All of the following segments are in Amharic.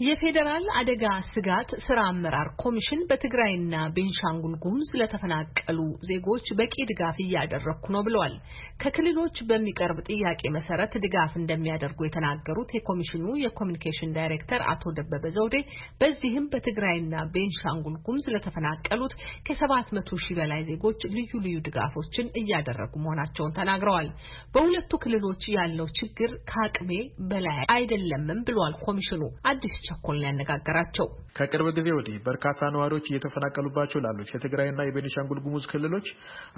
የፌዴራል አደጋ ስጋት ስራ አመራር ኮሚሽን በትግራይና ቤንሻንጉል ጉሙዝ ለተፈናቀሉ ዜጎች በቂ ድጋፍ እያደረግኩ ነው ብለዋል። ከክልሎች በሚቀርብ ጥያቄ መሰረት ድጋፍ እንደሚያደርጉ የተናገሩት የኮሚሽኑ የኮሚኒኬሽን ዳይሬክተር አቶ ደበበ ዘውዴ በዚህም በትግራይና ቤንሻንጉል ጉሙዝ ለተፈናቀሉት ከሰባት መቶ ሺህ በላይ ዜጎች ልዩ ልዩ ድጋፎችን እያደረጉ መሆናቸውን ተናግረዋል። በሁለቱ ክልሎች ያለው ችግር ከአቅሜ በላይ አይደለምም ብሏል ኮሚሽኑ አዲስ ቸኮል ያነጋገራቸው ከቅርብ ጊዜ ወዲህ በርካታ ነዋሪዎች እየተፈናቀሉባቸው ላሉት የትግራይና የቤኒሻንጉል ጉሙዝ ክልሎች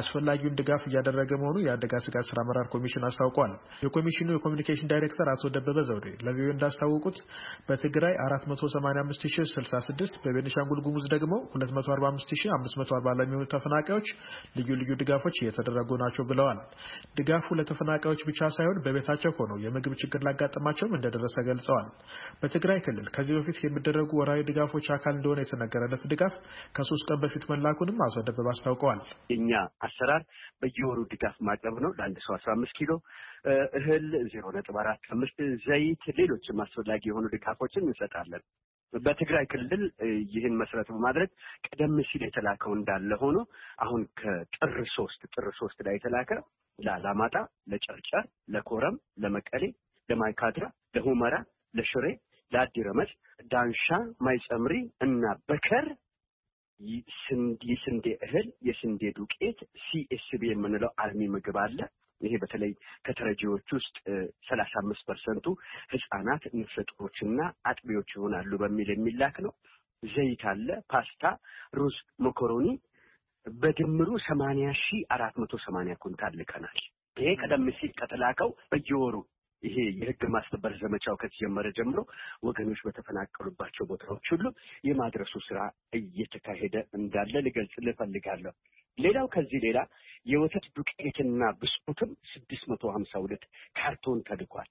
አስፈላጊውን ድጋፍ እያደረገ መሆኑ የአደጋ ስጋት ስራ አመራር ኮሚሽን አስታውቋል። የኮሚሽኑ የኮሚኒኬሽን ዳይሬክተር አቶ ደበበ ዘውዴ ለቪኦኤ እንዳስታወቁት በትግራይ 485066 በቤኒሻንጉል ጉሙዝ ደግሞ 245540 ለሚሆኑ ተፈናቃዮች ልዩ ልዩ ድጋፎች እየተደረጉ ናቸው ብለዋል። ድጋፉ ለተፈናቃዮች ብቻ ሳይሆን በቤታቸው ሆነው የምግብ ችግር ላጋጠማቸውም እንደደረሰ ገልጸዋል። በትግራይ ክልል ከዚህ በፊት የሚደረጉ ወራዊ ድጋፎች አካል እንደሆነ የተነገረለት ድጋፍ ከሶስት ቀን በፊት መላኩንም አቶ ደበበ አስታውቀዋል። የኛ አሰራር በየወሩ ድጋፍ ማቅረብ ነው። ለአንድ ሰው አስራ አምስት ኪሎ እህል፣ ዜሮ ነጥብ አራት አምስት ዘይት፣ ሌሎችም አስፈላጊ የሆኑ ድጋፎችን እንሰጣለን። በትግራይ ክልል ይህን መሰረት በማድረግ ቀደም ሲል የተላከው እንዳለ ሆኖ አሁን ከጥር ሶስት ጥር ሶስት ላይ የተላከ ለአላማጣ፣ ለጨርጨር፣ ለኮረም፣ ለመቀሌ፣ ለማይካድራ፣ ለሁመራ፣ ለሽሬ ለአዲ ረመጥ፣ ዳንሻ፣ ማይጸምሪ እና በከር የስንዴ እህል፣ የስንዴ ዱቄት፣ CSB የምንለው አልሚ ምግብ አለ። ይሄ በተለይ ከተረጂዎች ውስጥ ሰላሳ አምስት ፐርሰንቱ ህጻናት፣ ነፍሰ ጡሮችና አጥቢዎች ይሆናሉ በሚል የሚላክ ነው። ዘይት አለ፣ ፓስታ፣ ሩዝ፣ መኮሮኒ በድምሩ ሰማንያ ሺህ አራት መቶ ሰማንያ ኩንታል ልከናል። ይሄ ቀደም ሲል ከተላከው በየወሩ ይሄ የህግ ማስከበር ዘመቻው ከተጀመረ ጀምሮ ወገኖች በተፈናቀሉባቸው ቦታዎች ሁሉ የማድረሱ ስራ እየተካሄደ እንዳለ ልገልጽልህ እፈልጋለሁ። ሌላው ከዚህ ሌላ የወተት ዱቄትና ብስኩትም ስድስት መቶ ሀምሳ ሁለት ካርቶን ተልኳል።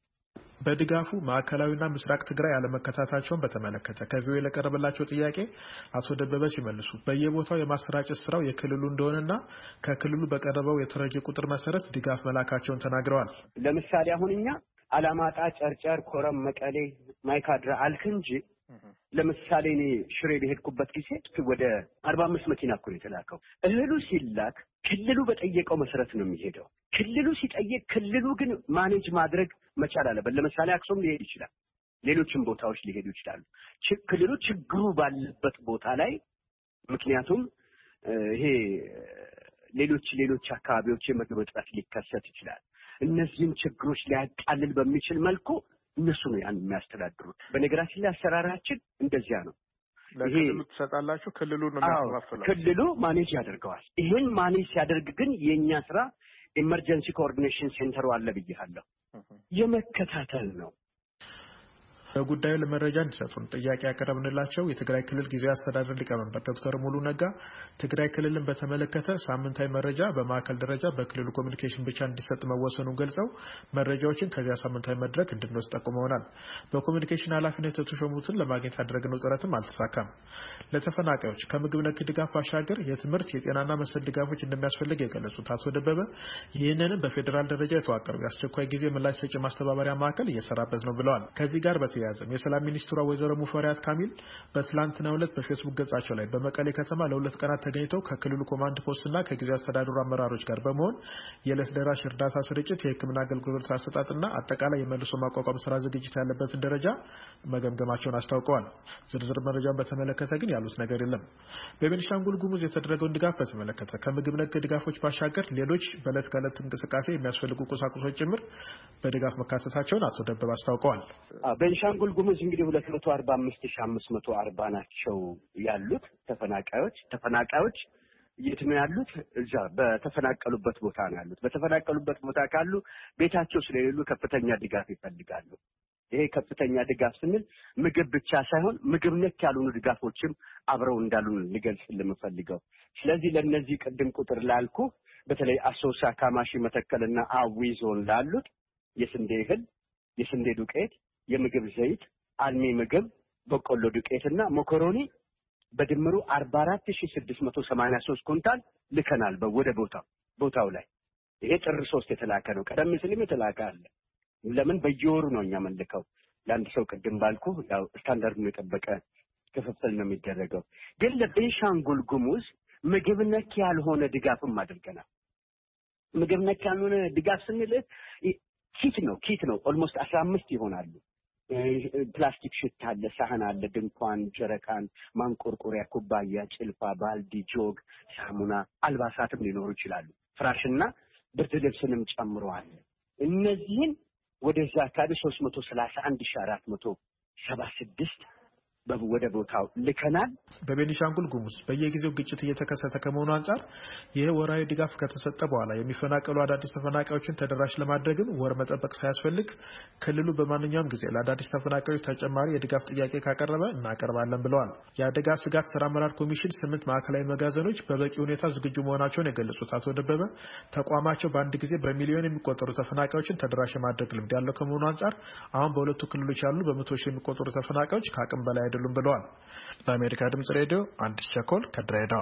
በድጋፉ ማዕከላዊና ምስራቅ ትግራይ አለመከታታቸውን በተመለከተ ከቪኦኤ ለቀረበላቸው ጥያቄ አቶ ደበበ ሲመልሱ በየቦታው የማሰራጨት ስራው የክልሉ እንደሆነና ከክልሉ በቀረበው የተረጂ ቁጥር መሰረት ድጋፍ መላካቸውን ተናግረዋል። ለምሳሌ አሁን እኛ አላማጣ፣ ጨርጨር፣ ኮረም፣ መቀሌ፣ ማይካድራ አልክ እንጂ ለምሳሌ እኔ ሽሬ በሄድኩበት ጊዜ ወደ አርባ አምስት መኪና እኮ ነው የተላከው። እህሉ ሲላክ ክልሉ በጠየቀው መሰረት ነው የሚሄደው። ክልሉ ሲጠየቅ ክልሉ ግን ማኔጅ ማድረግ መቻል አለበት። ለምሳሌ አክሱም ሊሄድ ይችላል፣ ሌሎችም ቦታዎች ሊሄዱ ይችላሉ። ክልሉ ችግሩ ባለበት ቦታ ላይ ምክንያቱም ይሄ ሌሎች ሌሎች አካባቢዎች የምግብ እጥረት ሊከሰት ይችላል። እነዚህም ችግሮች ሊያቃልል በሚችል መልኩ እነሱ ነው ያን የሚያስተዳድሩት። በነገራችን ላይ አሰራራችን እንደዚያ ነው። ለክልሉ ትሰጣላችሁ፣ ክልሉ ነው ክልሉ manage ያደርገዋል። ይህን manage ሲያደርግ ግን የእኛ ስራ emergency coordination center ኡ አለ ብያለሁ፣ የመከታተል ነው። በጉዳዩ ለመረጃ እንዲሰጡን ጥያቄ ያቀረብንላቸው የትግራይ ክልል ጊዜያዊ አስተዳደር ሊቀመንበር ዶክተር ሙሉ ነጋ ትግራይ ክልልን በተመለከተ ሳምንታዊ መረጃ በማዕከል ደረጃ በክልሉ communication ብቻ እንዲሰጥ መወሰኑን ገልጸው መረጃዎችን ከዚያ ሳምንታዊ መድረክ እንድንወስድ ጠቁመውናል። በኮሚኒኬሽን ኃላፊነት የተሾሙትን ለማግኘት ያደረግነው ጥረትም አልተሳካም። ለተፈናቃዮች ከምግብ ነክ ድጋፍ ባሻገር የትምህርት የጤናና መሰል ድጋፎች እንደሚያስፈልግ የገለጹት አቶ ደበበ ይህንንም በፌዴራል ደረጃ የተዋቀረው የአስቸኳይ ጊዜ ምላሽ ሰጪ ማስተባበሪያ ማዕከል እየሰራበት ነው ብለዋል። ከዚህ ጋር በተያያዘም የሰላም ሚኒስትሯ ወይዘሮ ሙፈሪያት ካሚል በትላንትናው ዕለት በፌስቡክ ገጻቸው ላይ በመቀሌ ከተማ ለሁለት ቀናት ተገኝተው ከክልሉ ኮማንድ ፖስትና ከጊዜ አስተዳደሩ አመራሮች ጋር በመሆን የዕለት ደራሽ እርዳታ ስርጭት፣ የሕክምና አገልግሎት አሰጣጥና አጠቃላይ የመልሶ ማቋቋም ስራ ዝግጅት ያለበትን ደረጃ መገምገማቸውን አስታውቀዋል። ዝርዝር መረጃውን በተመለከተ ግን ያሉት ነገር የለም። በቤኒሻንጉል ጉሙዝ የተደረገውን ድጋፍ በተመለከተ ከምግብ ነክ ድጋፎች ባሻገር ሌሎች በዕለት ከዕለት እንቅስቃሴ የሚያስፈልጉ ቁሳቁሶች ጭምር በድጋፍ መካተታቸውን አቶ ደበብ አስታውቀዋል። ቤንሻንጉል ጉሙዝ እንግዲህ ሁለት መቶ አርባ አምስት ሺ አምስት መቶ አርባ ናቸው ያሉት ተፈናቃዮች ተፈናቃዮች የት ነው ያሉት? እዛ በተፈናቀሉበት ቦታ ነው ያሉት። በተፈናቀሉበት ቦታ ካሉ ቤታቸው ስለሌሉ ከፍተኛ ድጋፍ ይፈልጋሉ። ይሄ ከፍተኛ ድጋፍ ስንል ምግብ ብቻ ሳይሆን ምግብ ነክ ያልሆኑ ድጋፎችም አብረው እንዳሉ ልገልጽ የምፈልገው። ስለዚህ ለእነዚህ ቅድም ቁጥር ላልኩ በተለይ አሶሳ፣ ካማሺ፣ መተከልና አዊ ዞን ላሉት የስንዴ እህል፣ የስንዴ ዱቄት፣ የምግብ ዘይት፣ አልሚ ምግብ፣ በቆሎ ዱቄትና ሞኮሮኒ በድምሩ አርባ አራት ሺ ስድስት መቶ ሰማንያ ሶስት ኩንታል ልከናል ወደ ቦታው ቦታው ላይ ይሄ ጥር ሶስት የተላከ ነው። ቀደም ሲልም የተላከ አለ። ለምን በየወሩ ነው እኛ የምንልከው ለአንድ ሰው ቅድም ባልኩ ያው ስታንዳርዱን የጠበቀ ክፍፍል ነው የሚደረገው። ግን ለቤንሻንጉል ጉሙዝ ምግብ ነክ ያልሆነ ድጋፍም አድርገናል። ምግብ ነክ ያልሆነ ድጋፍ ስንል kit ነው kit ነው። almost አስራ አምስት ይሆናሉ። plastic sheet አለ፣ ሳህን አለ፣ ድንኳን፣ ጀረቃን፣ ማንቆርቆሪያ፣ ኩባያ፣ ጭልፋ፣ ባልዲ፣ ጆግ፣ ሳሙና፣ አልባሳትም ሊኖሩ ይችላሉ። ፍራሽና ብርድ ልብስንም ጨምረዋል። እነዚህን ወደዛ አካባቢ ሶስት መቶ ሰላሳ አንድ ሺ አራት መቶ ሰባ ስድስት ወደ ቦታው ልከናል። በቤኒሻንጉል ጉሙዝ በየጊዜው ግጭት እየተከሰተ ከመሆኑ አንጻር ይህ ወራዊ ድጋፍ ከተሰጠ በኋላ የሚፈናቀሉ አዳዲስ ተፈናቃዮችን ተደራሽ ለማድረግም ወር መጠበቅ ሳያስፈልግ ክልሉ በማንኛውም ጊዜ ለአዳዲስ ተፈናቃዮች ተጨማሪ የድጋፍ ጥያቄ ካቀረበ እናቀርባለን ብለዋል። የአደጋ ስጋት ስራ አመራር ኮሚሽን ስምንት ማዕከላዊ መጋዘኖች በበቂ ሁኔታ ዝግጁ መሆናቸውን የገለጹት አቶ ደበበ ተቋማቸው በአንድ ጊዜ በሚሊዮን የሚቆጠሩ ተፈናቃዮችን ተደራሽ የማድረግ ልምድ ያለው ከመሆኑ አንጻር አሁን በሁለቱ ክልሎች ያሉ በመቶ ሺህ የሚቆጠሩ ተፈናቃዮች ከአቅም በላይ አይደሉም ብለዋል። ለአሜሪካ ድምጽ ሬዲዮ አዲስ ቸኮል ከድሬዳዋ